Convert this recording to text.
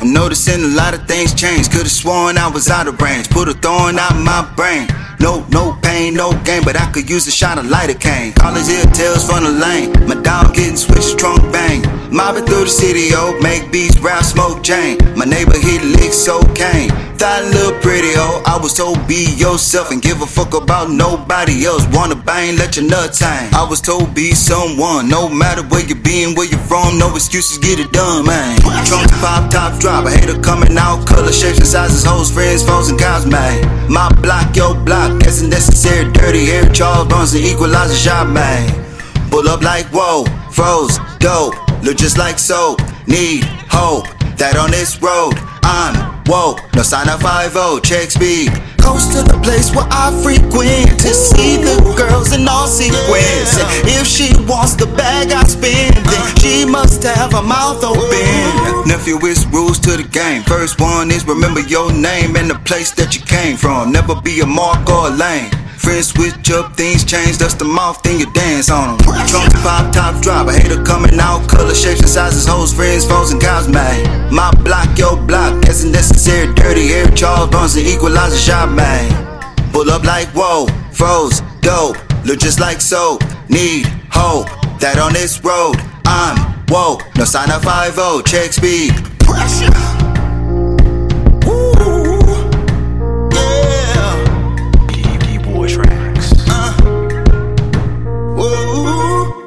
I'm noticing a lot of things change. Could've sworn I was out of range. Put a thorn out my brain. No, no pain, no gain, but I could use a shot of lidocaine. College ear tails from the lane. My dog getting switched, trunk bang. Mobbing through the city, oh, make beats, rap, smoke, Jane. My neighbor hit licks, cocaine. That little pretty hoe, I was told be yourself and give a fuck about nobody else. Wanna bang, let your nuts hang. I was told be someone, no matter where you been, where you from, no excuses, get it done, man. Trunk pop, top drop, I hate her coming out, color, shapes and sizes, hoes, friends, foes, and cows, man. My block, your block, guess necessary, dirty air, Charles Bronson, equalizer shot, man. Pull up like whoa, froze, dope, look just like soap, need hope that on this road I'm Whoa, no sign of 5 check speed. Goes to the place where I frequent to see the girls in all sequence. If she wants the bag I spend, then she must have her mouth open. Nephew, it's rules to the game. First one is remember your name and the place that you came from. Never be a mark or a lane. Friends switch up, things change, dust them off, then you dance on them. Trunk pop, top drop, a hater coming out, color, shapes, and sizes, hoes, friends, foes, and cows, man. My block, your block, as necessary, dirty hair, Charles Bronson, equalizer shot, man. Pull up like whoa, froze, dope, look just like soap, need hope that on this road I'm whoa, no sign of 5 check speed. Pressure.